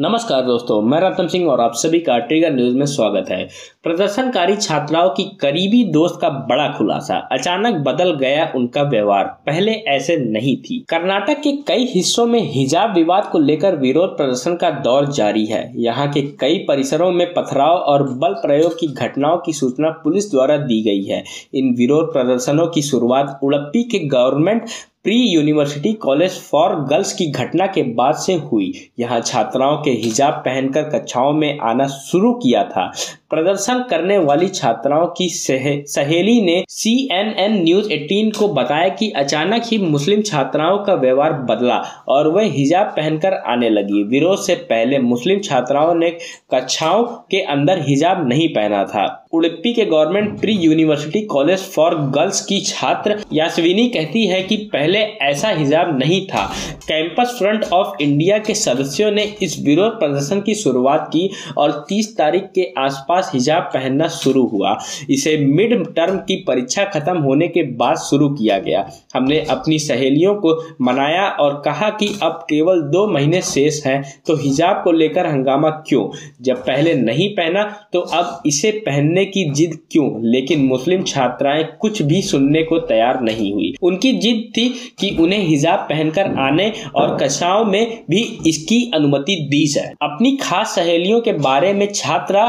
नमस्कार दोस्तों, मैं रतन सिंह और आप सभी का ट्रिगर न्यूज़ में स्वागत है। प्रदर्शनकारी छात्राओं की करीबी दोस्त का बड़ा खुलासा। अचानक बदल गया उनका व्यवहार। पहले ऐसे नहीं थी। कर्नाटक के कई हिस्सों में हिजाब विवाद को लेकर विरोध प्रदर्शन का दौर जारी है। यहाँ के कई परिसरों में पथराव और बल प्रयोग की घटनाओं की सूचना पुलिस द्वारा दी गई है। इन विरोध प्रदर्शनों की शुरुआत उड़प्पी के government pre university college for girls की घटना के बाद से हुई। यहाँ छात्राओं के हिजाब पहनकर कक्षाओं में आना शुरू किया था। प्रदर्शन करने वाली छात्राओं की सहेली ने सी एन एन न्यूज़ 18 को बताया कि अचानक ही मुस्लिम छात्राओं का व्यवहार बदला और वह हिजाब पहनकर आने लगी। विरोध से पहले मुस्लिम छात्राओं ने कक्षाओं के अंदर हिजाब नहीं पहना था। उड़प्पी के government pre university college for girls की छात्र यासविनी कहती है कि पहले ऐसा हिजाब नहीं था। कैंपस फ्रंट ऑफ़ इंडिया के सदस्यों ने इस विरोध प्रदर्शन की शुरुआत की और 30 तारीख के आसपास हिजाब पहनना शुरू हुआ। इसे मिड टर्म की परीक्षा खत्म होने के बाद शुरू किया गया। हमने अपनी सहेलियों को मनाया और कहा कि अब केवल दो महीने शेष हैं तो हिजाब को लेकर हंगामा क्यों? जब पहले नहीं पहना तो अब इसे पहनने की जिद क्यों? लेकिन मुस्लिम छात्राएँ कुछ भी सुनने को तैयार नहीं हुई। उनकी जिद थी कि उन्हें हिजाब पहनकर आने और कक्षाओं में भी इसकी अनुमति दी जाए। अपनी खास सहेलियों के बारे में छात्रा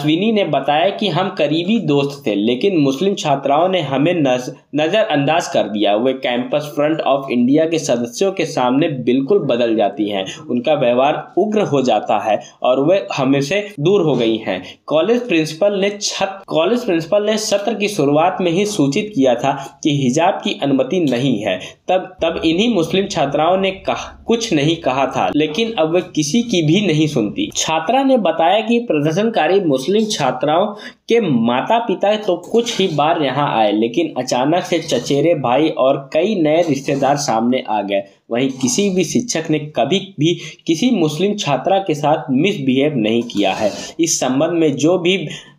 यासविनी ने बताया कि हम करीबी दोस्त थे लेकिन मुस्लिम छात्राओं ने हमें नज, नजरअंदाज कर दिया। वे कैंपस फ्रंट ऑफ़ इंडिया के सदस्यों के सामने बिल्कुल बदल जाती हैं। उनका व्यवहार उग्र हो जाता है और वे हमें से दूर हो गई हैं। कॉलेज प्रिंसिपल ने छत कॉलेज प्रिंसिपल ने सत्र की शुरुआत में ही सूचित किया था कि हिजाब की अनुमति नहीं है। तब तब इन्हीं मुस्लिम छात्राओं ने कहा कुछ नहीं कहा था लेकिन अब वे किसी की भी नहीं सुनती। छात्रा ने बताया कि प्रदर्शनकारी मुस्लिम छात्राओं के माता पिता तो कुछ ही बार यहाँ आए, लेकिन अचानक से चचेरे भाई और कई नए रिश्तेदार सामने आ गए। वहीं किसी भी शिक्षक ने कभी भी किसी मुस्लिम छात्रा के साथ मिसबिहेव नहीं किया है। इस संबंध में जो भी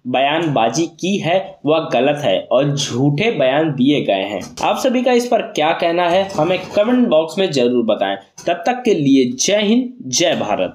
बयानबाजी की है, वह गलत है और झूठे बयान दिए गए हैं। आप सभी का इस पर क्या कहना है, हमें कमेंट बॉक्स में ज़रूर बताएँ। तब तक के लिए जय हिंद, जय भारत।